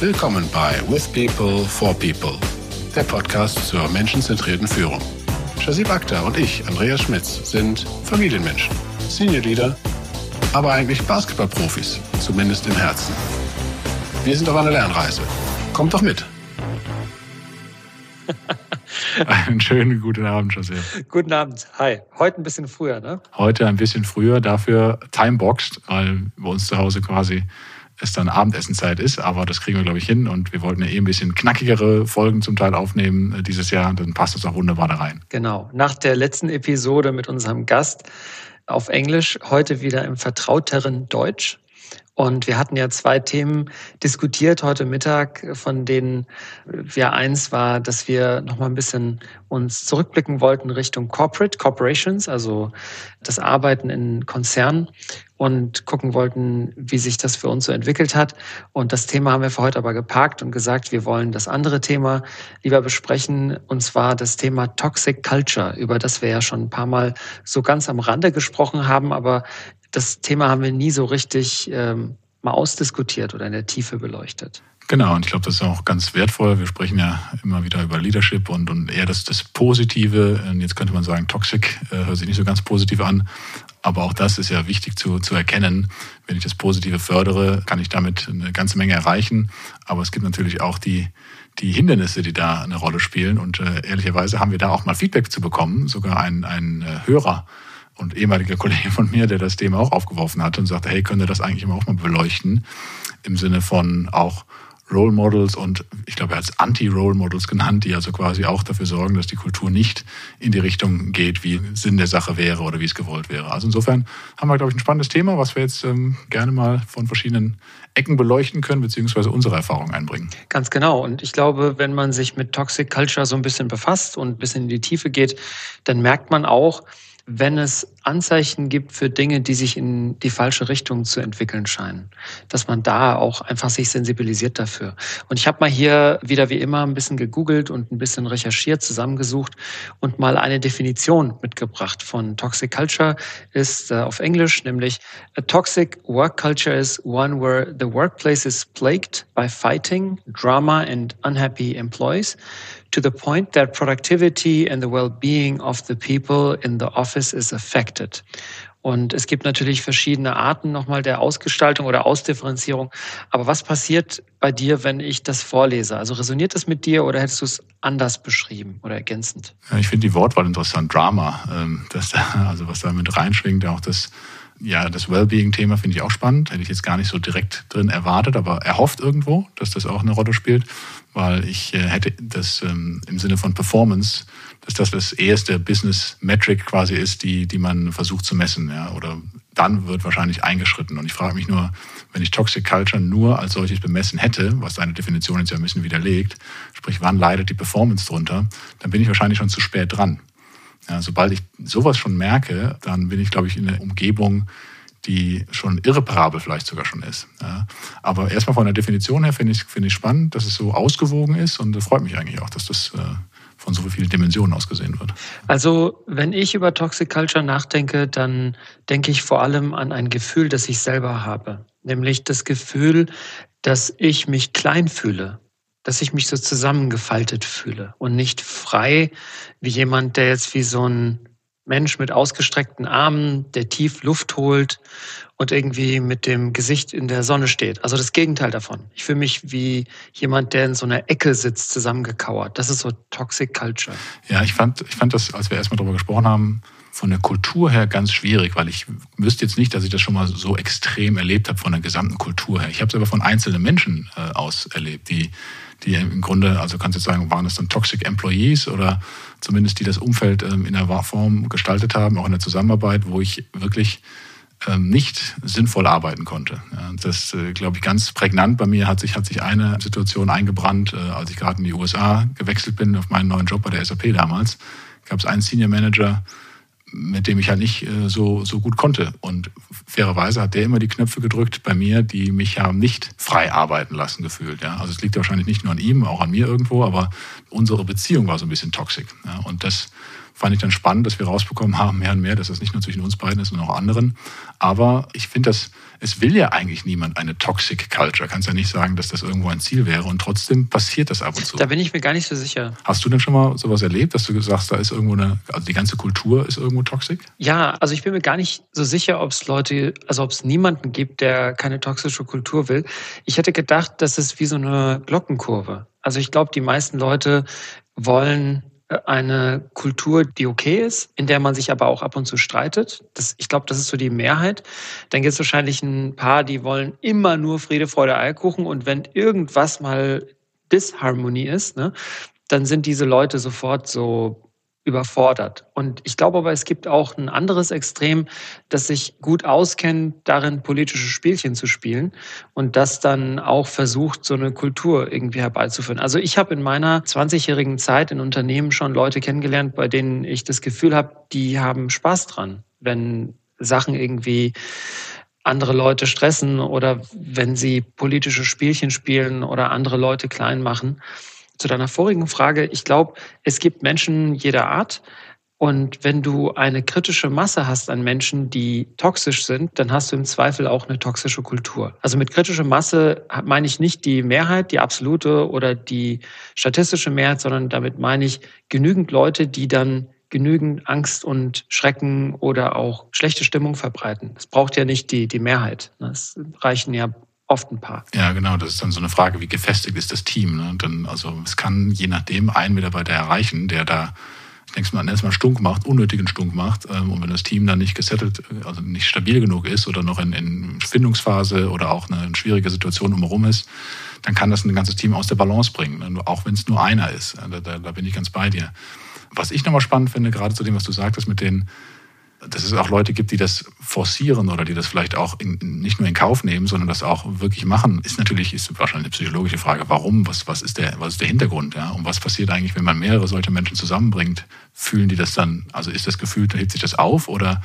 Willkommen bei With People for People, der Podcast zur menschenzentrierten Führung. Shazib Akhtar und ich, Andreas Schmitz, sind Familienmenschen, Senior Leader, aber eigentlich Basketballprofis, zumindest im Herzen. Wir sind auf einer Lernreise. Kommt doch mit. Einen schönen guten Abend, José. Guten Abend. Hi. Heute ein bisschen früher, ne? Heute ein bisschen früher, dafür timeboxed, weil bei uns zu Hause quasi es dann Abendessenzeit ist, aber das kriegen wir, glaube ich, hin und wir wollten ja eh ein bisschen knackigere Folgen zum Teil aufnehmen äh, dieses Jahr, dann passt das auch wunderbar da rein. Genau. Nach der letzten Episode mit unserem Gast auf Englisch, heute wieder im vertrauteren Deutsch. Und wir hatten ja zwei Themen diskutiert heute Mittag, von denen ja eins war, dass wir noch mal ein bisschen uns zurückblicken wollten Richtung Corporate Corporations, also das Arbeiten in Konzernen und gucken wollten, wie sich das für uns so entwickelt hat. Und das Thema haben wir für heute aber geparkt und gesagt, wir wollen das andere Thema lieber besprechen, und zwar das Thema Toxic Culture, über das wir ja schon ein paar Mal so ganz am Rande gesprochen haben, aber das Thema haben wir nie so richtig ähm, mal ausdiskutiert oder in der Tiefe beleuchtet. Genau, und ich glaube, das ist auch ganz wertvoll. Wir sprechen ja immer wieder über Leadership und, und eher das, das Positive. Und jetzt könnte man sagen, Toxic äh, hört sich nicht so ganz positiv an. Aber auch das ist ja wichtig zu, zu erkennen. Wenn ich das Positive fördere, kann ich damit eine ganze Menge erreichen. Aber es gibt natürlich auch die, die Hindernisse, die da eine Rolle spielen. Und äh, ehrlicherweise haben wir da auch mal Feedback zu bekommen. Sogar ein, ein äh, Hörer und ehemaliger Kollege von mir, der das Thema auch aufgeworfen hatte und sagte, hey, könnt ihr das eigentlich immer auch mal beleuchten? Im Sinne von auch Role Models und ich glaube, er hat es Anti-Role Models genannt, die also quasi auch dafür sorgen, dass die Kultur nicht in die Richtung geht, wie Sinn der Sache wäre oder wie es gewollt wäre. Also insofern haben wir, glaube ich, ein spannendes Thema, was wir jetzt ähm, gerne mal von verschiedenen Ecken beleuchten können, beziehungsweise unsere Erfahrungen einbringen. Ganz genau. Und ich glaube, wenn man sich mit Toxic Culture so ein bisschen befasst und ein bisschen in die Tiefe geht, dann merkt man auch, wenn es Anzeichen gibt für Dinge, die sich in die falsche Richtung zu entwickeln scheinen, dass man da auch einfach sich sensibilisiert dafür. Und ich habe mal hier wieder wie immer ein bisschen gegoogelt und ein bisschen recherchiert, zusammengesucht und mal eine Definition mitgebracht von Toxic Culture ist äh, auf Englisch, nämlich a toxic work culture is one where the workplace is plagued by fighting, drama and unhappy employees to the point that productivity and the well-being of the people in the office is affected. Und es gibt natürlich verschiedene Arten nochmal der Ausgestaltung oder Ausdifferenzierung. Aber was passiert bei dir, wenn ich das vorlese? Also resoniert das mit dir oder hättest du es anders beschrieben oder ergänzend? Ich finde die Wortwahl interessant, Drama. Ähm, das, also was da mit reinschwingt, auch das, ja, das Wellbeing-Thema finde ich auch spannend. Hätte ich jetzt gar nicht so direkt drin erwartet, aber erhofft irgendwo, dass das auch eine Rolle spielt weil ich äh, hätte das ähm, im Sinne von Performance, dass das das erste Business Metric quasi ist, die, die man versucht zu messen. Ja, oder dann wird wahrscheinlich eingeschritten. Und ich frage mich nur, wenn ich Toxic Culture nur als solches bemessen hätte, was deine Definition jetzt ja ein bisschen widerlegt, sprich, wann leidet die Performance drunter, dann bin ich wahrscheinlich schon zu spät dran. Ja, sobald ich sowas schon merke, dann bin ich, glaube ich, in der Umgebung, die schon irreparabel vielleicht sogar schon ist. Ja. Aber erstmal von der Definition her finde ich, find ich spannend, dass es so ausgewogen ist und freut mich eigentlich auch, dass das äh, von so vielen Dimensionen aus gesehen wird. Also wenn ich über Toxic Culture nachdenke, dann denke ich vor allem an ein Gefühl, das ich selber habe. Nämlich das Gefühl, dass ich mich klein fühle, dass ich mich so zusammengefaltet fühle und nicht frei wie jemand, der jetzt wie so ein Mensch mit ausgestreckten Armen, der tief Luft holt und irgendwie mit dem Gesicht in der Sonne steht. Also das Gegenteil davon. Ich fühle mich wie jemand, der in so einer Ecke sitzt, zusammengekauert. Das ist so Toxic Culture. Ja, ich fand, ich fand das, als wir erstmal darüber gesprochen haben, von der Kultur her ganz schwierig, weil ich wüsste jetzt nicht, dass ich das schon mal so extrem erlebt habe von der gesamten Kultur her. Ich habe es aber von einzelnen Menschen äh, aus erlebt, die die im Grunde, also kannst du sagen, waren es dann Toxic Employees oder zumindest die das Umfeld ähm, in der Form gestaltet haben, auch in der Zusammenarbeit, wo ich wirklich ähm, nicht sinnvoll arbeiten konnte. das, äh, glaube ich, ganz prägnant bei mir hat sich, hat sich eine Situation eingebrannt, äh, als ich gerade in die USA gewechselt bin auf meinen neuen Job bei der SAP damals. Gab es einen Senior Manager, mit dem ich halt nicht äh, so, so gut konnte. Und fairerweise hat der immer die Knöpfe gedrückt bei mir, die mich haben nicht frei arbeiten lassen gefühlt. Ja? Also es liegt wahrscheinlich nicht nur an ihm, auch an mir irgendwo, aber unsere Beziehung war so ein bisschen toxisch. Ja? Und das fand ich dann spannend, dass wir rausbekommen haben, mehr und mehr, dass das nicht nur zwischen uns beiden ist, sondern auch anderen. Aber ich finde das, es will ja eigentlich niemand eine Toxic Culture. Kannst ja nicht sagen, dass das irgendwo ein Ziel wäre und trotzdem passiert das ab und zu. Da bin ich mir gar nicht so sicher. Hast du denn schon mal sowas erlebt, dass du sagst, da ist irgendwo eine, also die ganze Kultur ist irgendwo toxisch? Ja, also ich bin mir gar nicht so sicher, ob es Leute, also ob es niemanden gibt, der keine toxische Kultur will. Ich hätte gedacht, das ist wie so eine Glockenkurve. Also ich glaube, die meisten Leute wollen eine Kultur, die okay ist, in der man sich aber auch ab und zu streitet. Das, ich glaube, das ist so die Mehrheit. Dann gibt es wahrscheinlich ein paar, die wollen immer nur Friede, Freude, Eierkuchen. Und wenn irgendwas mal Disharmonie ist, ne, dann sind diese Leute sofort so überfordert. Und ich glaube aber, es gibt auch ein anderes Extrem, das sich gut auskennt, darin politische Spielchen zu spielen und das dann auch versucht, so eine Kultur irgendwie herbeizuführen. Also ich habe in meiner 20-jährigen Zeit in Unternehmen schon Leute kennengelernt, bei denen ich das Gefühl habe, die haben Spaß dran, wenn Sachen irgendwie andere Leute stressen oder wenn sie politische Spielchen spielen oder andere Leute klein machen zu deiner vorigen Frage, ich glaube, es gibt Menschen jeder Art. Und wenn du eine kritische Masse hast an Menschen, die toxisch sind, dann hast du im Zweifel auch eine toxische Kultur. Also mit kritischer Masse meine ich nicht die Mehrheit, die absolute oder die statistische Mehrheit, sondern damit meine ich genügend Leute, die dann genügend Angst und Schrecken oder auch schlechte Stimmung verbreiten. Es braucht ja nicht die, die Mehrheit. Es reichen ja oft ein paar. Ja, genau. Das ist dann so eine Frage, wie gefestigt ist das Team. Ne? Dann, also es kann je nachdem einen Mitarbeiter erreichen, der da ich denke mal, erstmal Stunk macht, unnötigen Stunk macht. Ähm, und wenn das Team dann nicht gesettelt, also nicht stabil genug ist oder noch in, in Findungsphase oder auch eine schwierige Situation umherum ist, dann kann das ein ganzes Team aus der Balance bringen, ne? auch wenn es nur einer ist. Da, da, da bin ich ganz bei dir. Was ich nochmal spannend finde, gerade zu dem, was du sagtest mit den dass es auch Leute gibt, die das forcieren oder die das vielleicht auch in, nicht nur in Kauf nehmen, sondern das auch wirklich machen, ist natürlich ist wahrscheinlich eine psychologische Frage. Warum? Was, was, ist, der, was ist der Hintergrund? Ja? Und was passiert eigentlich, wenn man mehrere solche Menschen zusammenbringt? Fühlen die das dann, also ist das Gefühl, hebt sich das auf oder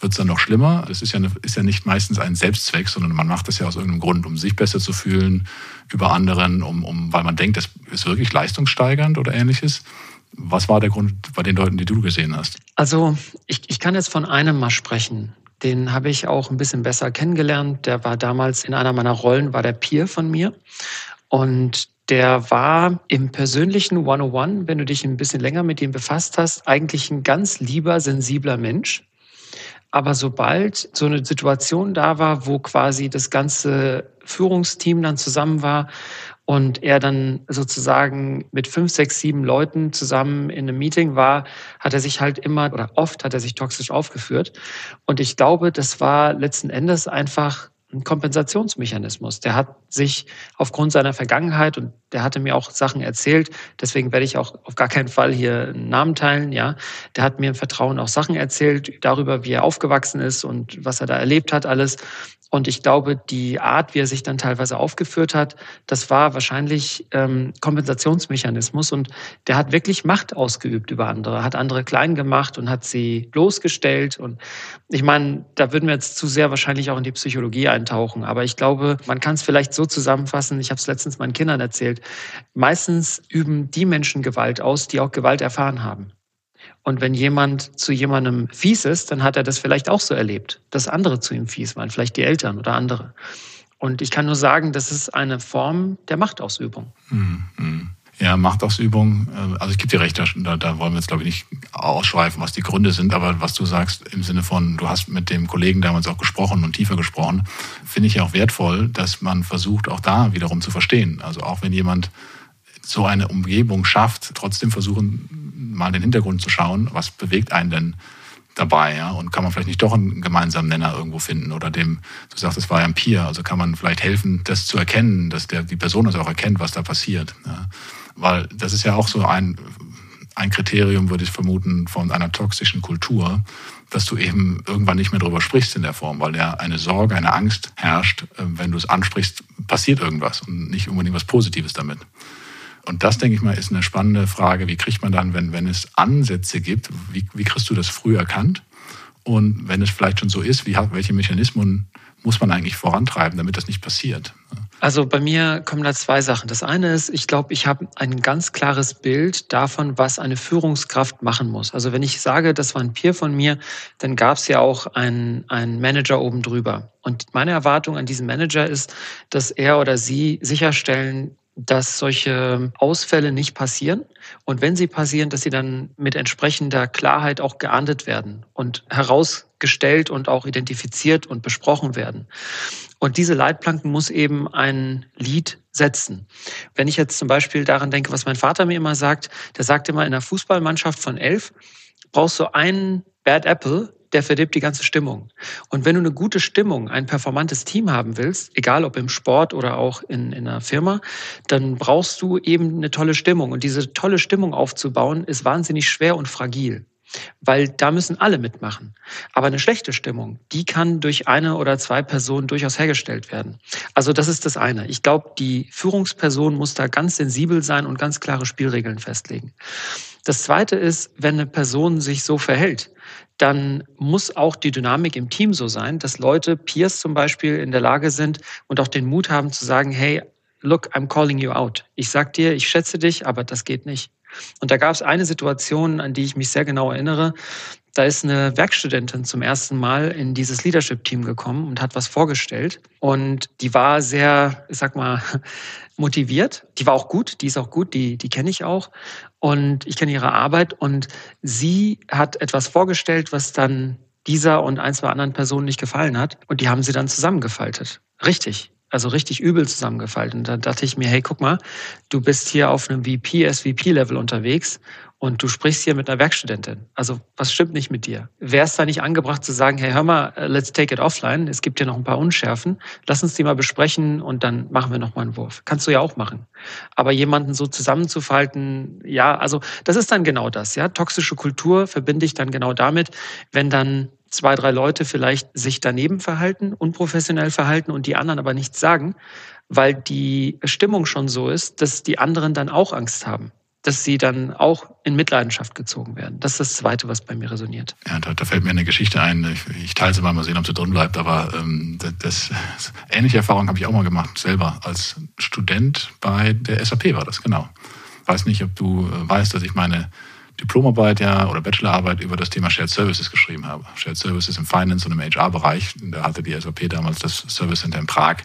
wird es dann noch schlimmer? Das ist ja, eine, ist ja nicht meistens ein Selbstzweck, sondern man macht das ja aus irgendeinem Grund, um sich besser zu fühlen über anderen, um, um, weil man denkt, das ist wirklich leistungssteigernd oder ähnliches. Was war der Grund bei den Leuten, die du gesehen hast? Also ich, ich kann jetzt von einem mal sprechen. Den habe ich auch ein bisschen besser kennengelernt. Der war damals in einer meiner Rollen, war der Peer von mir. Und der war im persönlichen 101, wenn du dich ein bisschen länger mit ihm befasst hast, eigentlich ein ganz lieber, sensibler Mensch. Aber sobald so eine Situation da war, wo quasi das ganze Führungsteam dann zusammen war und er dann sozusagen mit fünf, sechs, sieben Leuten zusammen in einem Meeting war, hat er sich halt immer oder oft hat er sich toxisch aufgeführt. Und ich glaube, das war letzten Endes einfach ein Kompensationsmechanismus. Der hat sich aufgrund seiner Vergangenheit und der hatte mir auch Sachen erzählt, deswegen werde ich auch auf gar keinen Fall hier einen Namen teilen, ja. Der hat mir im Vertrauen auch Sachen erzählt darüber, wie er aufgewachsen ist und was er da erlebt hat alles. Und ich glaube, die Art, wie er sich dann teilweise aufgeführt hat, das war wahrscheinlich ähm, Kompensationsmechanismus. Und der hat wirklich Macht ausgeübt über andere, hat andere klein gemacht und hat sie bloßgestellt. Und ich meine, da würden wir jetzt zu sehr wahrscheinlich auch in die Psychologie eintauchen. Aber ich glaube, man kann es vielleicht so zusammenfassen, ich habe es letztens meinen Kindern erzählt, meistens üben die Menschen Gewalt aus, die auch Gewalt erfahren haben. Und wenn jemand zu jemandem fies ist, dann hat er das vielleicht auch so erlebt, dass andere zu ihm fies waren, vielleicht die Eltern oder andere. Und ich kann nur sagen, das ist eine Form der Machtausübung. Mhm. Ja, Machtausübung, äh, also ich gebe dir recht, da, da wollen wir jetzt, glaube ich, nicht ausschweifen, was die Gründe sind, aber was du sagst im Sinne von, du hast mit dem Kollegen damals auch gesprochen und tiefer gesprochen, finde ich ja auch wertvoll, dass man versucht, auch da wiederum zu verstehen. Also auch wenn jemand so eine Umgebung schafft, trotzdem versuchen, mal in den Hintergrund zu schauen, was bewegt einen denn dabei, ja, und kann man vielleicht nicht doch einen gemeinsamen Nenner irgendwo finden oder dem, du sagst, es war ja ein Peer, also kann man vielleicht helfen, das zu erkennen, dass der, die Person das auch erkennt, was da passiert, ja. weil das ist ja auch so ein, ein Kriterium, würde ich vermuten, von einer toxischen Kultur, dass du eben irgendwann nicht mehr darüber sprichst in der Form, weil ja eine Sorge, eine Angst herrscht, äh, wenn du es ansprichst, passiert irgendwas und nicht unbedingt was Positives damit. Und das, denke ich mal, ist eine spannende Frage. Wie kriegt man dann, wenn, wenn es Ansätze gibt, wie, wie kriegst du das früh erkannt? Und wenn es vielleicht schon so ist, wie, welche Mechanismen muss man eigentlich vorantreiben, damit das nicht passiert? Also bei mir kommen da zwei Sachen. Das eine ist, ich glaube, ich habe ein ganz klares Bild davon, was eine Führungskraft machen muss. Also wenn ich sage, das war ein Peer von mir, dann gab es ja auch einen, einen Manager oben drüber. Und meine Erwartung an diesen Manager ist, dass er oder sie sicherstellen, dass solche Ausfälle nicht passieren. Und wenn sie passieren, dass sie dann mit entsprechender Klarheit auch geahndet werden und herausgestellt und auch identifiziert und besprochen werden. Und diese Leitplanken muss eben ein Lied setzen. Wenn ich jetzt zum Beispiel daran denke, was mein Vater mir immer sagt, der sagt immer, in einer Fußballmannschaft von elf brauchst du einen Bad Apple, der verdirbt die ganze Stimmung. Und wenn du eine gute Stimmung, ein performantes Team haben willst, egal ob im Sport oder auch in, in einer Firma, dann brauchst du eben eine tolle Stimmung. Und diese tolle Stimmung aufzubauen, ist wahnsinnig schwer und fragil. Weil da müssen alle mitmachen. Aber eine schlechte Stimmung, die kann durch eine oder zwei Personen durchaus hergestellt werden. Also das ist das eine. Ich glaube, die Führungsperson muss da ganz sensibel sein und ganz klare Spielregeln festlegen. Das zweite ist, wenn eine Person sich so verhält, dann muss auch die Dynamik im Team so sein, dass Leute, Peers zum Beispiel, in der Lage sind und auch den Mut haben zu sagen, hey, look, I'm calling you out. Ich sag dir, ich schätze dich, aber das geht nicht. Und da gab es eine Situation, an die ich mich sehr genau erinnere. Da ist eine Werkstudentin zum ersten Mal in dieses Leadership-Team gekommen und hat was vorgestellt. Und die war sehr, ich sag mal, motiviert. Die war auch gut, die ist auch gut, die, die kenne ich auch. Und ich kenne ihre Arbeit. Und sie hat etwas vorgestellt, was dann dieser und ein, zwei anderen Personen nicht gefallen hat. Und die haben sie dann zusammengefaltet. Richtig also richtig übel zusammengefallen. Und dann dachte ich mir, hey, guck mal, du bist hier auf einem VP, SVP-Level unterwegs und du sprichst hier mit einer Werkstudentin. Also was stimmt nicht mit dir? Wäre es da nicht angebracht zu sagen, hey, hör mal, äh, let's take it offline. Es gibt hier noch ein paar Unschärfen. Lass uns die mal besprechen und dann machen wir noch mal einen Wurf. Kannst du ja auch machen. Aber jemanden so zusammenzufalten, ja, also das ist dann genau das. Ja, toxische Kultur verbinde ich dann genau damit, wenn dann zwei, drei Leute vielleicht sich daneben verhalten, unprofessionell verhalten und die anderen aber nichts sagen, weil die Stimmung schon so ist, dass die anderen dann auch Angst haben dass sie dann auch in Mitleidenschaft gezogen werden. Das ist das Zweite, was bei mir resoniert. Ja, da, da fällt mir eine Geschichte ein. Ich, ich teile sie mal, mal sehen, ob sie drin bleibt. Aber ähm, das, das, ähnliche Erfahrungen habe ich auch mal gemacht, selber. Als Student bei der SAP war das, genau. Weiß nicht, ob du äh, weißt, dass ich meine Diplomarbeit ja oder Bachelorarbeit über das Thema Shared Services geschrieben habe. Shared Services im Finance und im HR-Bereich. Da hatte die SAP damals das Service Center in Prag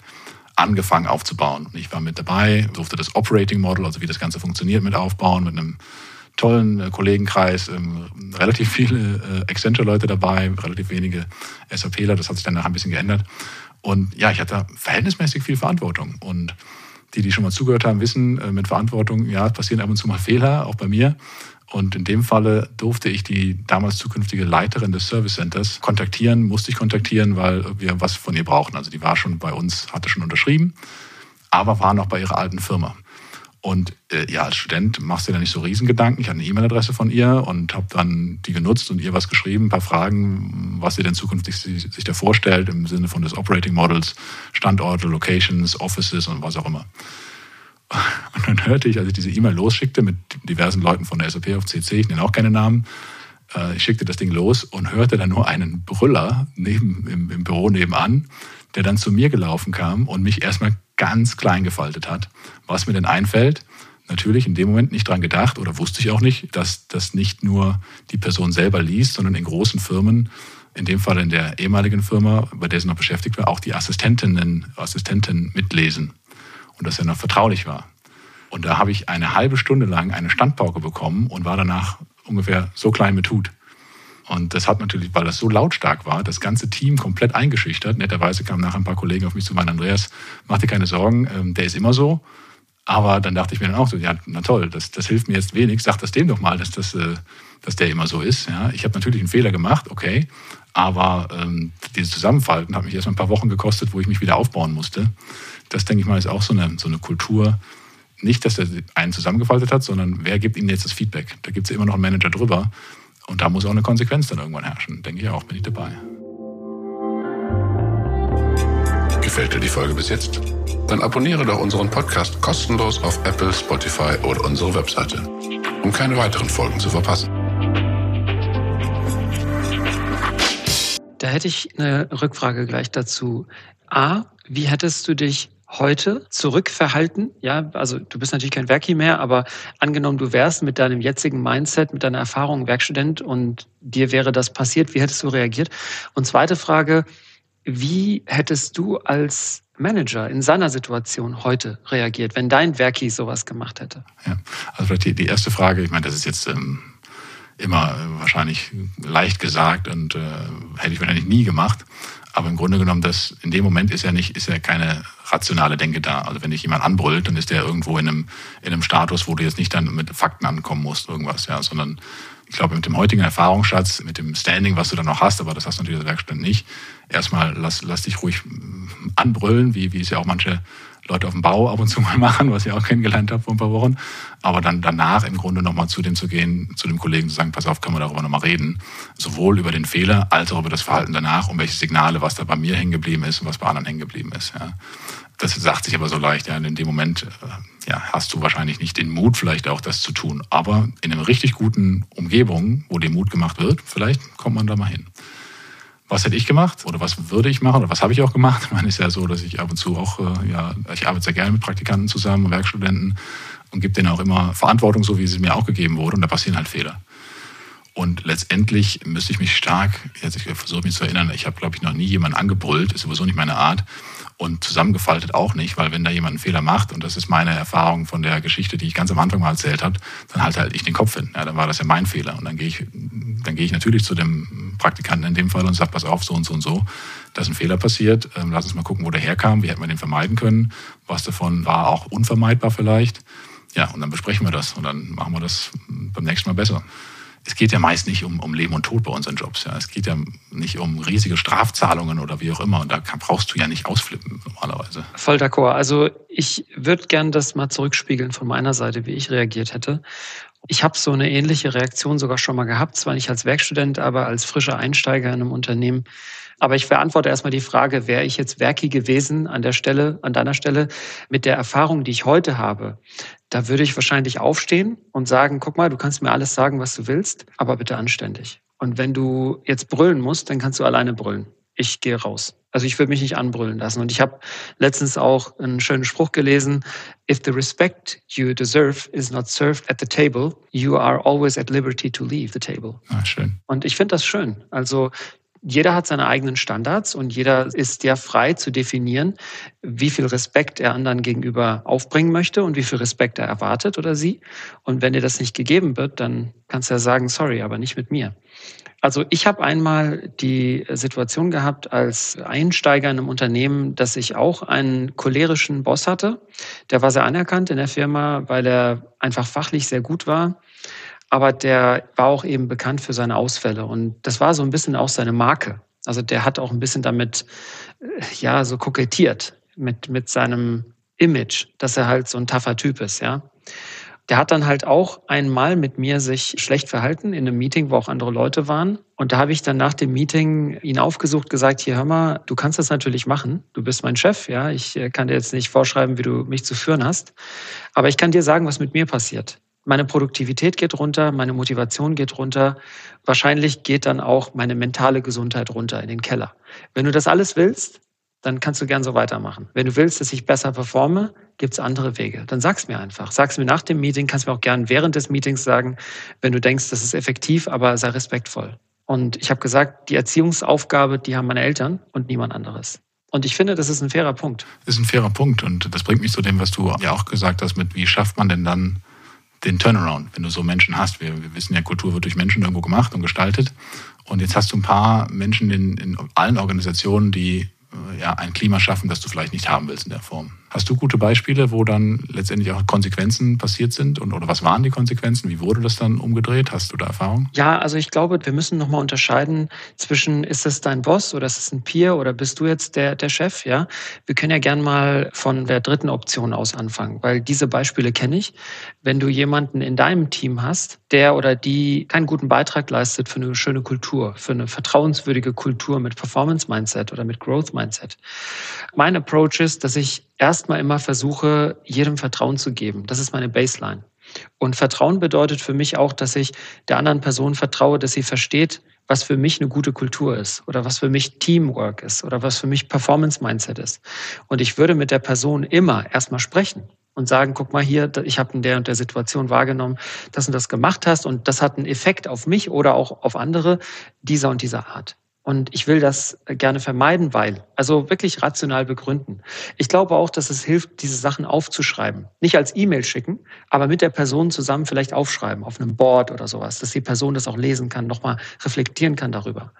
angefangen aufzubauen. Ich war mit dabei, durfte das Operating Model, also wie das Ganze funktioniert, mit aufbauen, mit einem tollen äh, Kollegenkreis, ähm, relativ viele äh, Accenture-Leute dabei, relativ wenige SAPler, das hat sich dann nachher ein bisschen geändert. Und ja, ich hatte verhältnismäßig viel Verantwortung. Und die, die schon mal zugehört haben, wissen, äh, mit Verantwortung, ja, passieren ab und zu mal Fehler, auch bei mir. Und in dem Falle durfte ich die damals zukünftige Leiterin des Service Centers kontaktieren, musste ich kontaktieren, weil wir was von ihr brauchten. Also die war schon bei uns, hatte schon unterschrieben, aber war noch bei ihrer alten Firma. Und äh, ja, als Student machst du dir da nicht so Riesengedanken. Ich hatte eine E-Mail-Adresse von ihr und habe dann die genutzt und ihr was geschrieben, ein paar Fragen, was sie denn zukünftig sich da vorstellt im Sinne von des Operating Models, Standorte, Locations, Offices und was auch immer. Und dann hörte ich, als ich diese E-Mail losschickte mit diversen Leuten von der SAP auf CC, ich nenne auch keine Namen, äh, ich schickte das Ding los und hörte dann nur einen Brüller neben, im, im Büro nebenan, der dann zu mir gelaufen kam und mich erstmal ganz klein gefaltet hat. Was mir denn einfällt, natürlich in dem Moment nicht dran gedacht oder wusste ich auch nicht, dass das nicht nur die Person selber liest, sondern in großen Firmen, in dem Fall in der ehemaligen Firma, bei der sie noch beschäftigt war, auch die Assistentinnen, Assistenten mitlesen und dass er noch vertraulich war. Und da habe ich eine halbe Stunde lang eine Standpauke bekommen und war danach ungefähr so klein mit Hut. Und das hat natürlich, weil das so lautstark war, das ganze Team komplett eingeschüchtert. Netterweise kamen nachher ein paar Kollegen auf mich zu meinen, Andreas, mach dir keine Sorgen, ähm, der ist immer so. Aber dann dachte ich mir dann auch so, ja, na toll, das, das hilft mir jetzt wenig. Sag das dem doch mal, dass, das, äh, dass der immer so ist. Ja, ich habe natürlich einen Fehler gemacht, okay. Aber ähm, dieses Zusammenfalten hat mich erst mal ein paar Wochen gekostet, wo ich mich wieder aufbauen musste das denke ich mal, ist auch so eine, so eine Kultur. Nicht, dass er einen zusammengefaltet hat, sondern wer gibt ihm jetzt das Feedback? Da gibt es ja immer noch einen Manager drüber. Und da muss auch eine Konsequenz dann irgendwann herrschen. Denke ich auch, bin ich dabei. Gefällt dir die Folge bis jetzt? Dann abonniere doch unseren Podcast kostenlos auf Apple, Spotify oder unsere Webseite, um keine weiteren Folgen zu verpassen. Da hätte ich eine Rückfrage gleich dazu. A, wie hättest du dich heute zurückverhalten? Ja, also du bist natürlich kein Werki mehr, aber angenommen, du wärst mit deinem jetzigen Mindset, mit deiner Erfahrung Werkstudent und dir wäre das passiert, wie hättest du reagiert? Und zweite Frage, wie hättest du als Manager in seiner Situation heute reagiert, wenn dein Werki sowas gemacht hätte? Ja, also vielleicht die, die erste Frage, ich meine, das ist jetzt ähm, immer wahrscheinlich leicht gesagt und äh, hätte ich wahrscheinlich nie gemacht. Aber im Grunde genommen, das in dem Moment ist ja nicht, ist ja keine rationale Denke da. Also wenn dich jemand anbrüllt, dann ist der irgendwo in einem, in einem Status, wo du jetzt nicht dann mit Fakten ankommen musst, irgendwas, ja, sondern ich glaube, mit dem heutigen Erfahrungsschatz, mit dem Standing, was du dann noch hast, aber das hast du natürlich als Werkstatt nicht, erstmal lass, lass dich ruhig anbrüllen, wie, wie es ja auch manche Leute auf dem Bau ab und zu mal machen, was ich auch kennengelernt habe vor ein paar Wochen. Aber dann danach im Grunde nochmal zu dem zu gehen, zu dem Kollegen zu sagen, pass auf, können wir darüber nochmal reden. Sowohl über den Fehler als auch über das Verhalten danach und welche Signale, was da bei mir hängen geblieben ist und was bei anderen hängen geblieben ist. Ja. Das sagt sich aber so leicht. Ja. In dem Moment äh, ja, hast du wahrscheinlich nicht den Mut, vielleicht auch das zu tun. Aber in einer richtig guten Umgebung, wo dir Mut gemacht wird, vielleicht kommt man da mal hin was hätte ich gemacht oder was würde ich machen oder was habe ich auch gemacht. Es ist ja so, dass ich ab und zu auch, äh, ja, ich arbeite sehr gerne mit Praktikanten zusammen, Werkstudenten und gebe denen auch immer Verantwortung, so wie sie mir auch gegeben wurde und da passieren halt Fehler. Und letztendlich müsste ich mich stark, jetzt ich versuche mich zu erinnern, ich habe, glaube ich, noch nie jemanden angebrüllt, ist sowieso nicht meine Art und zusammengefaltet auch nicht, weil wenn da jemand einen Fehler macht, und das ist meine Erfahrung von der Geschichte, die ich ganz am Anfang mal erzählt habe, dann halt halt ich den Kopf hin. Ja, dann war das ja mein Fehler. Und dann gehe ich, dann gehe ich natürlich zu dem Praktikanten in dem Fall und sage, pass auf, so und so und so, da ist ein Fehler passiert. Ähm, lass uns mal gucken, wo der herkam, wie hätten wir den vermeiden können. Was davon war auch unvermeidbar vielleicht. Ja, und dann besprechen wir das und dann machen wir das beim nächsten Mal besser es geht ja meist nicht um, um Leben und Tod bei unseren Jobs. Ja. Es geht ja nicht um riesige Strafzahlungen oder wie auch immer. Und da kann, brauchst du ja nicht ausflippen normalerweise. Voll d'accord. Also ich würde gern das mal zurückspiegeln von meiner Seite, wie ich reagiert hätte. Ich habe so eine ähnliche Reaktion sogar schon mal gehabt, zwar nicht als Werkstudent, aber als frischer Einsteiger in einem Unternehmen. Aber ich beantworte erstmal die Frage, wäre ich jetzt Werki gewesen an der Stelle, an deiner Stelle, mit der Erfahrung, die ich heute habe, da würde ich wahrscheinlich aufstehen und sagen, guck mal, du kannst mir alles sagen, was du willst, aber bitte anständig. Und wenn du jetzt brüllen musst, dann kannst du alleine brüllen. Ich gehe raus. Also ich würde mich nicht anbrüllen lassen. Und ich habe letztens auch einen schönen Spruch gelesen. If the respect you deserve is not served at the table, you are always at liberty to leave the table. Ah, schön. Und ich finde das schön. Also jeder hat seine eigenen Standards und jeder ist ja frei zu definieren, wie viel Respekt er anderen gegenüber aufbringen möchte und wie viel Respekt er erwartet oder sie. Und wenn dir das nicht gegeben wird, dann kannst du ja sagen, sorry, aber nicht mit mir. Also ich habe einmal die Situation gehabt als Einsteiger in einem Unternehmen, dass ich auch einen cholerischen Boss hatte. Der war sehr anerkannt in der Firma, weil er einfach fachlich sehr gut war aber der war auch eben bekannt für seine Ausfälle und das war so ein bisschen auch seine Marke. Also der hat auch ein bisschen damit, äh, ja, so kokettiert mit, mit seinem Image, dass er halt so ein taffer Typ ist, ja. Der hat dann halt auch einmal mit mir sich schlecht verhalten in einem Meeting, wo auch andere Leute waren. Und da habe ich dann nach dem Meeting ihn aufgesucht, gesagt, hier hör mal, du kannst das natürlich machen. Du bist mein Chef, ja. Ich äh, kann dir jetzt nicht vorschreiben, wie du mich zu führen hast. Aber ich kann dir sagen, was mit mir passiert meine Produktivität geht runter, meine Motivation geht runter. Wahrscheinlich geht dann auch meine mentale Gesundheit runter in den Keller. Wenn du das alles willst, dann kannst du gern so weitermachen. Wenn du willst, dass ich besser performe, gibt's andere Wege. Dann sag's mir einfach. Sag's mir nach dem Meeting, kannst mir auch gern während des Meetings sagen, wenn du denkst, das ist effektiv, aber sei respektvoll. Und ich habe gesagt, die Erziehungsaufgabe, die haben meine Eltern und niemand anderes. Und ich finde, das ist ein fairer Punkt. Das ist ein fairer Punkt. Und das bringt mich zu dem, was du ja auch gesagt hast, mit wie schafft man denn dann den Turnaround, wenn du so Menschen hast. Wir, wir wissen ja, Kultur wird durch Menschen irgendwo gemacht und gestaltet. Und jetzt hast du ein paar Menschen in, in allen Organisationen, die äh, ja, ein Klima schaffen, das du vielleicht nicht haben willst in der Form. Hast du gute Beispiele, wo dann letztendlich auch Konsequenzen passiert sind? Und, oder was waren die Konsequenzen? Wie wurde das dann umgedreht? Hast du da Erfahrung? Ja, also ich glaube, wir müssen nochmal unterscheiden zwischen, ist es dein Boss oder ist es ein Peer oder bist du jetzt der, der Chef? Ja, wir können ja gern mal von der dritten Option aus anfangen, weil diese Beispiele kenne ich. Wenn du jemanden in deinem Team hast, der oder die keinen guten Beitrag leistet für eine schöne Kultur, für eine vertrauenswürdige Kultur mit Performance Mindset oder mit Growth Mindset. Mein Approach ist, dass ich erstmal immer versuche, jedem Vertrauen zu geben. Das ist meine Baseline. Und Vertrauen bedeutet für mich auch, dass ich der anderen Person vertraue, dass sie versteht, was für mich eine gute Kultur ist oder was für mich Teamwork ist oder was für mich Performance Mindset ist. Und ich würde mit der Person immer erstmal sprechen und sagen, guck mal hier, ich habe in der und der Situation wahrgenommen, dass du das gemacht hast und das hat einen Effekt auf mich oder auch auf andere dieser und dieser Art. Und ich will das gerne vermeiden, weil, also wirklich rational begründen. Ich glaube auch, dass es hilft, diese Sachen aufzuschreiben. Nicht als E-Mail schicken, aber mit der Person zusammen vielleicht aufschreiben, auf einem Board oder sowas, dass die Person das auch lesen kann, nochmal reflektieren kann darüber.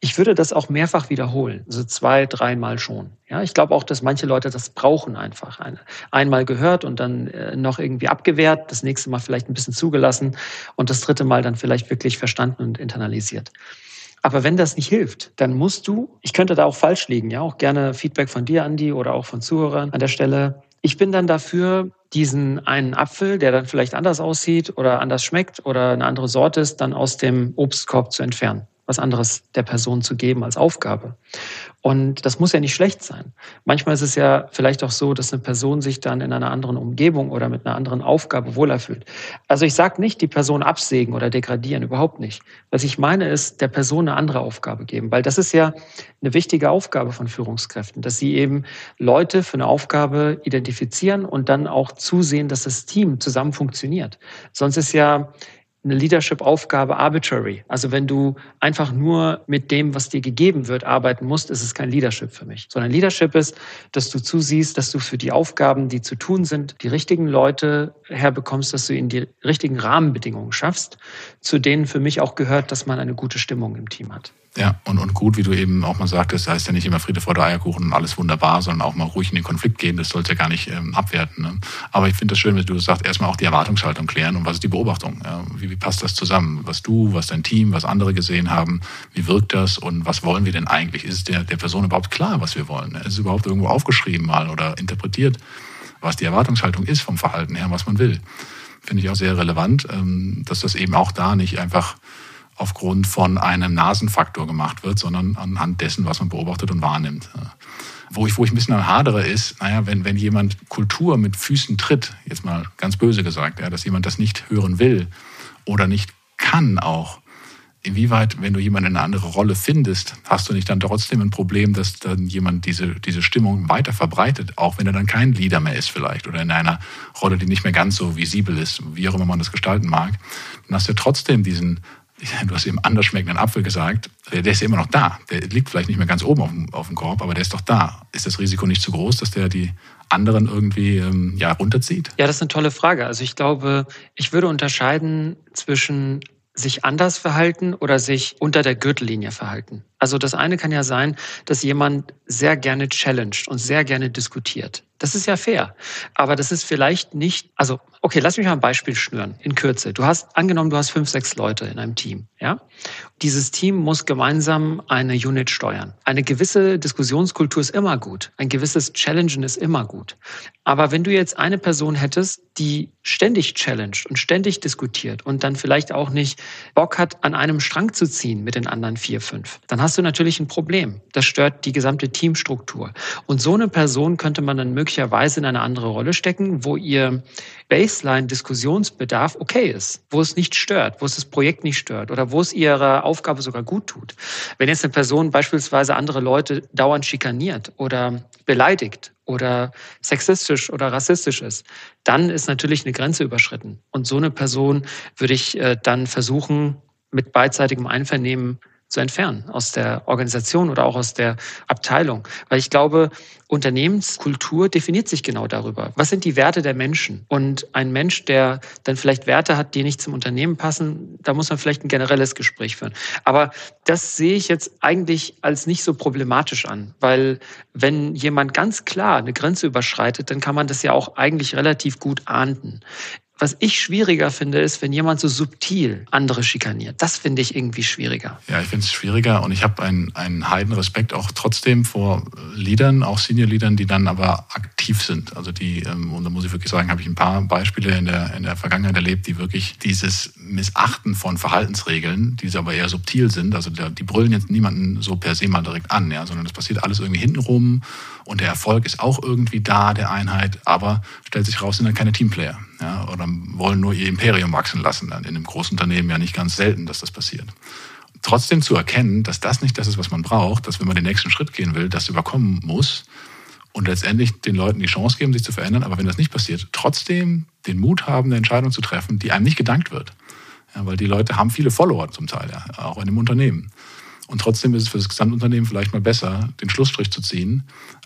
Ich würde das auch mehrfach wiederholen, so zwei, dreimal schon. Ja, ich glaube auch, dass manche Leute das brauchen einfach. Einmal gehört und dann äh, noch irgendwie abgewehrt, das nächste Mal vielleicht ein bisschen zugelassen und das dritte Mal dann vielleicht wirklich verstanden und internalisiert. Aber wenn das nicht hilft, dann musst du, ich könnte da auch falsch liegen, ja, auch gerne Feedback von dir, Andi, oder auch von Zuhörern an der Stelle. Ich bin dann dafür, diesen einen Apfel, der dann vielleicht anders aussieht oder anders schmeckt oder eine andere Sorte ist, dann aus dem Obstkorb zu entfernen was anderes der Person zu geben als Aufgabe. Und das muss ja nicht schlecht sein. Manchmal ist es ja vielleicht auch so, dass eine Person sich dann in einer anderen Umgebung oder mit einer anderen Aufgabe wohler fühlt. Also ich sage nicht, die Person absägen oder degradieren, überhaupt nicht. Was ich meine ist, der Person eine andere Aufgabe geben, weil das ist ja eine wichtige Aufgabe von Führungskräften, dass sie eben Leute für eine Aufgabe identifizieren und dann auch zusehen, dass das Team zusammen funktioniert. Sonst ist ja eine Leadership-Aufgabe arbitrary. Also wenn du einfach nur mit dem, was dir gegeben wird, arbeiten musst, ist es kein Leadership für mich. Sondern Leadership ist, dass du zusiehst, dass du für die Aufgaben, die zu tun sind, die richtigen Leute herbekommst, dass du ihnen die richtigen Rahmenbedingungen schaffst, zu denen für mich auch gehört, dass man eine gute Stimmung im Team hat. Ja, und, und gut, wie du eben auch mal sagtest, heißt ja nicht immer Friede vor der Eierkuchen und alles wunderbar, sondern auch mal ruhig in den Konflikt gehen. Das sollte ja gar nicht ähm, abwerten. Ne? Aber ich finde das schön, wenn du sagst, erstmal auch die Erwartungshaltung klären und was ist die Beobachtung? Ja? Wie, wie passt das zusammen? Was du, was dein Team, was andere gesehen haben, wie wirkt das und was wollen wir denn eigentlich? Ist der, der Person überhaupt klar, was wir wollen? Ist es überhaupt irgendwo aufgeschrieben mal oder interpretiert, was die Erwartungshaltung ist vom Verhalten her, was man will? Finde ich auch sehr relevant, ähm, dass das eben auch da nicht einfach aufgrund von einem Nasenfaktor gemacht wird, sondern anhand dessen, was man beobachtet und wahrnimmt. Wo ich, wo ich ein bisschen hadere, ist, naja, wenn, wenn jemand Kultur mit Füßen tritt, jetzt mal ganz böse gesagt, ja, dass jemand das nicht hören will oder nicht kann auch, inwieweit, wenn du jemanden in eine andere Rolle findest, hast du nicht dann trotzdem ein Problem, dass dann jemand diese, diese Stimmung weiter verbreitet, auch wenn er dann kein Leader mehr ist vielleicht oder in einer Rolle, die nicht mehr ganz so visibel ist, wie auch immer man das gestalten mag, dann hast du trotzdem diesen du hast eben anders schmeckenden Apfel gesagt, der ist ja immer noch da. Der liegt vielleicht nicht mehr ganz oben auf dem, auf dem Korb, aber der ist doch da. Ist das Risiko nicht zu groß, dass der die anderen irgendwie ähm, ja, runterzieht? Ja, das ist eine tolle Frage. Also ich glaube, ich würde unterscheiden zwischen sich anders verhalten oder sich unter der Gürtellinie verhalten. Also das eine kann ja sein, dass jemand sehr gerne challenged und sehr gerne diskutiert. Das ist ja fair. Aber das ist vielleicht nicht, also, okay, lass mich mal ein Beispiel schnüren, in Kürze. Du hast, angenommen, du hast fünf, sechs Leute in einem Team, ja? Dieses Team muss gemeinsam eine Unit steuern. Eine gewisse Diskussionskultur ist immer gut. Ein gewisses Challengen ist immer gut. Aber wenn du jetzt eine Person hättest, die ständig challenged und ständig diskutiert und dann vielleicht auch nicht Bock hat, an einem Strang zu ziehen mit den anderen vier, fünf, dann hast du natürlich ein Problem. Das stört die gesamte Teamstruktur. Und so eine Person könnte man dann möglicherweise in eine andere Rolle stecken, wo ihr Baseline-Diskussionsbedarf okay ist, wo es nicht stört, wo es das Projekt nicht stört oder wo es ihrer Aufgabe sogar gut tut. Wenn jetzt eine Person beispielsweise andere Leute dauernd schikaniert oder beleidigt oder sexistisch oder rassistisch ist, dann ist natürlich eine Grenze überschritten. Und so eine Person würde ich äh, dann versuchen, mit beidseitigem Einvernehmen zu entfernen aus der Organisation oder auch aus der Abteilung. Weil ich glaube, Unternehmenskultur definiert sich genau darüber. Was sind die Werte der Menschen? Und ein Mensch, der dann vielleicht Werte hat, die nicht zum Unternehmen passen, da muss man vielleicht ein generelles Gespräch führen. Aber das sehe ich jetzt eigentlich als nicht so problematisch an, weil wenn jemand ganz klar eine Grenze überschreitet, dann kann man das ja auch eigentlich relativ gut ahnden. Was ich schwieriger finde, ist, wenn jemand so subtil andere schikaniert. Das finde ich irgendwie schwieriger. Ja, ich finde es schwieriger und ich habe einen, einen Heidenrespekt auch trotzdem vor Leadern, auch Senior-Leadern, die dann aber aktiv sind. Also die, ähm, und da muss ich wirklich sagen, habe ich ein paar Beispiele in der, in der Vergangenheit erlebt, die wirklich dieses Missachten von Verhaltensregeln, die aber eher subtil sind, also die brüllen jetzt niemanden so per se mal direkt an, ja, sondern das passiert alles irgendwie hintenrum und der Erfolg ist auch irgendwie da, der Einheit, aber stellt sich raus, sind dann keine Teamplayer ja, oder wollen nur ihr Imperium wachsen lassen. In einem Großunternehmen ja nicht ganz selten, dass das passiert. trotzdem zu erkennen, dass das nicht das ist, was man braucht, dass wenn man den nächsten Schritt gehen will, das überkommen muss und letztendlich den Leuten die Chance geben, sich zu verändern. Aber wenn das nicht passiert, trotzdem den Mut haben, eine Entscheidung zu treffen, die einem nicht gedankt wird. Ja, weil die Leute haben viele Follower zum Teil, ja, auch in dem Unternehmen. Und trotzdem ist es für das Gesamtunternehmen vielleicht mal besser, den Schlussstrich zu ziehen,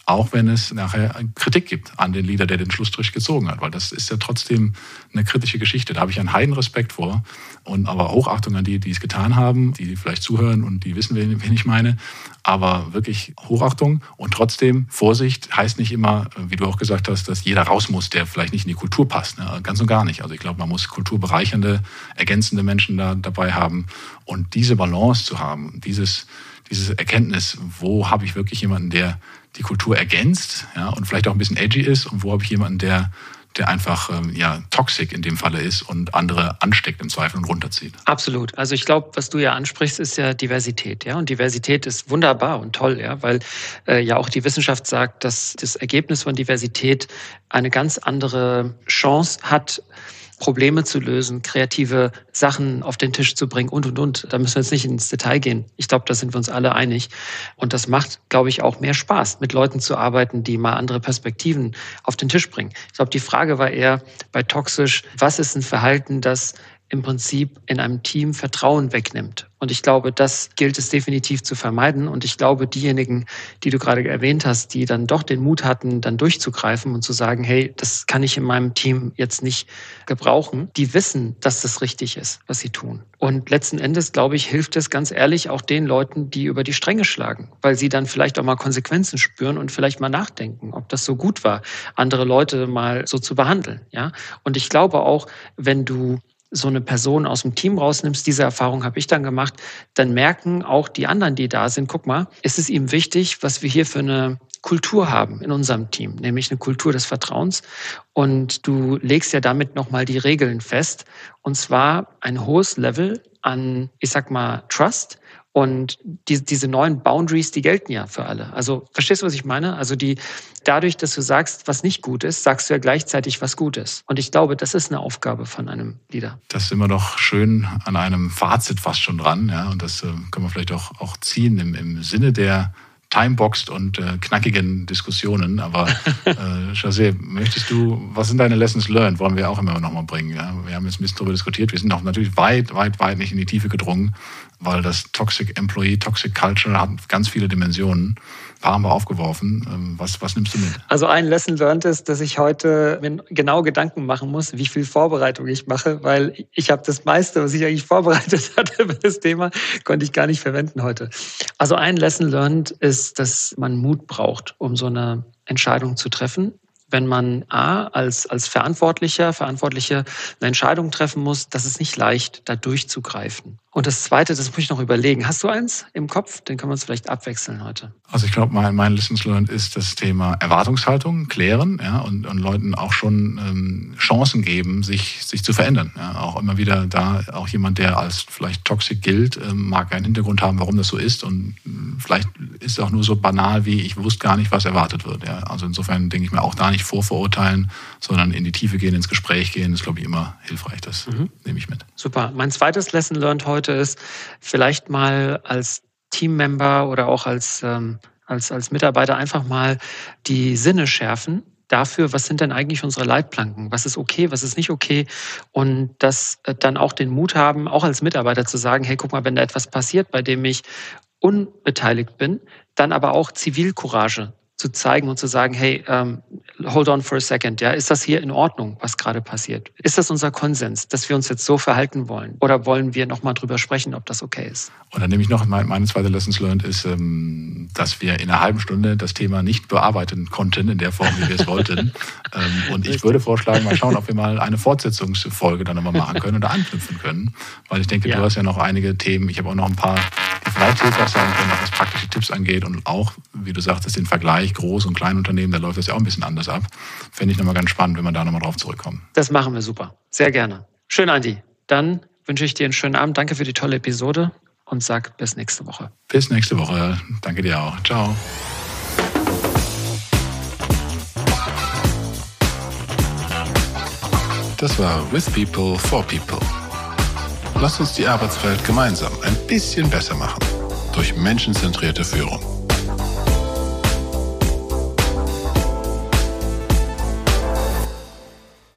auch wenn es nachher Kritik gibt an den Leader, der den Schlussstrich gezogen hat, weil das ist ja trotzdem eine kritische Geschichte. Da habe ich einen heiden Respekt vor und aber Hochachtung an die, die es getan haben, die vielleicht zuhören und die wissen, wen, wen ich meine. Aber wirklich Hochachtung und trotzdem Vorsicht heißt nicht immer, wie du auch gesagt hast, dass jeder raus muss, der vielleicht nicht in die Kultur passt. Ne? Ganz und gar nicht. Also ich glaube, man muss kulturbereichernde, ergänzende Menschen da dabei haben und diese Balance zu haben, dieses dieses Erkenntnis, wo habe ich wirklich jemanden, der die Kultur ergänzt ja, und vielleicht auch ein bisschen edgy ist und wo habe ich jemanden, der der einfach ähm, ja toxic in dem Falle ist und andere ansteckt im Zweifel und runterzieht. Absolut. Also ich glaube, was du ja ansprichst, ist ja Diversität, ja. Und Diversität ist wunderbar und toll, ja, weil äh, ja auch die Wissenschaft sagt, dass das Ergebnis von Diversität eine ganz andere Chance hat, Probleme zu lösen, kreative Sachen auf den Tisch zu bringen und, und, und. Da müssen wir jetzt nicht ins Detail gehen. Ich glaube, da sind wir uns alle einig. Und das macht, glaube ich, auch mehr Spaß, mit Leuten zu arbeiten, die mal andere Perspektiven auf den Tisch bringen. Ich glaube, die Frage war eher bei toxisch, was ist ein Verhalten, das im Prinzip in einem Team Vertrauen wegnimmt. Und ich glaube, das gilt es definitiv zu vermeiden. Und ich glaube, diejenigen, die du gerade erwähnt hast, die dann doch den Mut hatten, dann durchzugreifen und zu sagen, hey, das kann ich in meinem Team jetzt nicht gebrauchen, die wissen, dass das richtig ist, was sie tun. Und letzten Endes, glaube ich, hilft es ganz ehrlich auch den Leuten, die über die Stränge schlagen, weil sie dann vielleicht auch mal Konsequenzen spüren und vielleicht mal nachdenken, ob das so gut war, andere Leute mal so zu behandeln. Ja? Und ich glaube auch, wenn du so eine Person aus dem Team rausnimmst, diese Erfahrung habe ich dann gemacht, dann merken auch die anderen, die da sind, guck mal, ist es ihm wichtig, was wir hier für eine Kultur haben in unserem Team, nämlich eine Kultur des Vertrauens. Und du legst ja damit nochmal die Regeln fest. Und zwar ein hohes Level an, ich sag mal, Trust, und die, diese neuen Boundaries, die gelten ja für alle. Also verstehst du, was ich meine? Also die, dadurch, dass du sagst, was nicht gut ist, sagst du ja gleichzeitig, was gut ist. Und ich glaube, das ist eine Aufgabe von einem Leader. Das sind wir doch schön an einem Fazit fast schon dran. Ja? Und das äh, können wir vielleicht auch, auch ziehen im, im Sinne der timeboxed und äh, knackigen Diskussionen. Aber äh, José, möchtest du, was sind deine Lessons learned? Wollen wir auch immer noch mal bringen. Ja? Wir haben jetzt ein bisschen darüber diskutiert. Wir sind auch natürlich weit, weit, weit nicht in die Tiefe gedrungen, weil das Toxic Employee, Toxic Culture hat ganz viele Dimensionen paar haben wir aufgeworfen. Ähm, was, was nimmst du mit? Also ein Lesson learned ist, dass ich heute mir genau Gedanken machen muss, wie viel Vorbereitung ich mache, weil ich habe das meiste, was ich eigentlich vorbereitet hatte für das Thema, konnte ich gar nicht verwenden heute. Also ein Lesson learned ist, dass man Mut braucht, um so eine Entscheidung zu treffen wenn man A, als, als Verantwortlicher, Verantwortliche eine Entscheidung treffen muss, das ist nicht leicht, da durchzugreifen. Und das Zweite, das muss ich noch überlegen. Hast du eins im Kopf? Den können wir uns vielleicht abwechseln heute. Also ich glaube, mein, mein Lessons learned ist das Thema Erwartungshaltung klären ja, und, und Leuten auch schon ähm, Chancen geben, sich, sich zu verändern. Ja, auch immer wieder da, auch jemand, der als vielleicht toxisch gilt, ähm, mag einen Hintergrund haben, warum das so ist. Und äh, vielleicht ist es auch nur so banal wie, ich wusste gar nicht, was erwartet wird. Ja. Also insofern denke ich mir auch da nicht vorverurteilen, sondern in die Tiefe gehen, ins Gespräch gehen, ist, glaube ich, immer hilfreich. Das mhm. nehme ich mit. Super. Mein zweites Lesson learned heute heute ist, vielleicht mal als Teammember oder auch als, ähm, als, als Mitarbeiter einfach mal die Sinne schärfen dafür, was sind denn eigentlich unsere Leitplanken? Was ist okay, was ist nicht okay? Und das äh, dann auch den Mut haben, auch als Mitarbeiter zu sagen, hey, guck mal, wenn da etwas passiert, bei dem ich unbeteiligt bin, dann aber auch Zivilcourage zu zeigen und zu sagen, hey, ähm, hold on for a second, ja, ist das hier in Ordnung, was gerade passiert? Ist das unser Konsens, dass wir uns jetzt so verhalten wollen? Oder wollen wir nochmal drüber sprechen, ob das okay ist? Und dann nehme ich noch, meine zweite Lessons learned ist, ähm, dass wir in einer halben Stunde das Thema nicht bearbeiten konnten in der Form, wie wir es wollten. Ähm, und ich würde vorschlagen, mal schauen, ob wir mal eine Fortsetzungsfolge dann nochmal machen können oder anknüpfen können. Weil ich denke, ja. du hast ja noch einige Themen. Ich habe auch noch ein paar, vielleicht hilfreich sein können, was praktische Tipps angeht und auch, wie du sagtest, den Vergleich Groß- und Kleinunternehmen, da läuft das ja auch ein bisschen anders ab. Fände ich nochmal ganz spannend, wenn wir da nochmal drauf zurückkommen. Das machen wir super. Sehr gerne. Schön, Andi. Dann wünsche ich dir einen schönen Abend. Danke für die tolle Episode und sag bis nächste Woche. Bis nächste Woche. Danke dir auch. Ciao. Das war With People for People. Lasst uns die Arbeitswelt gemeinsam ein bisschen besser machen. Durch menschenzentrierte Führung.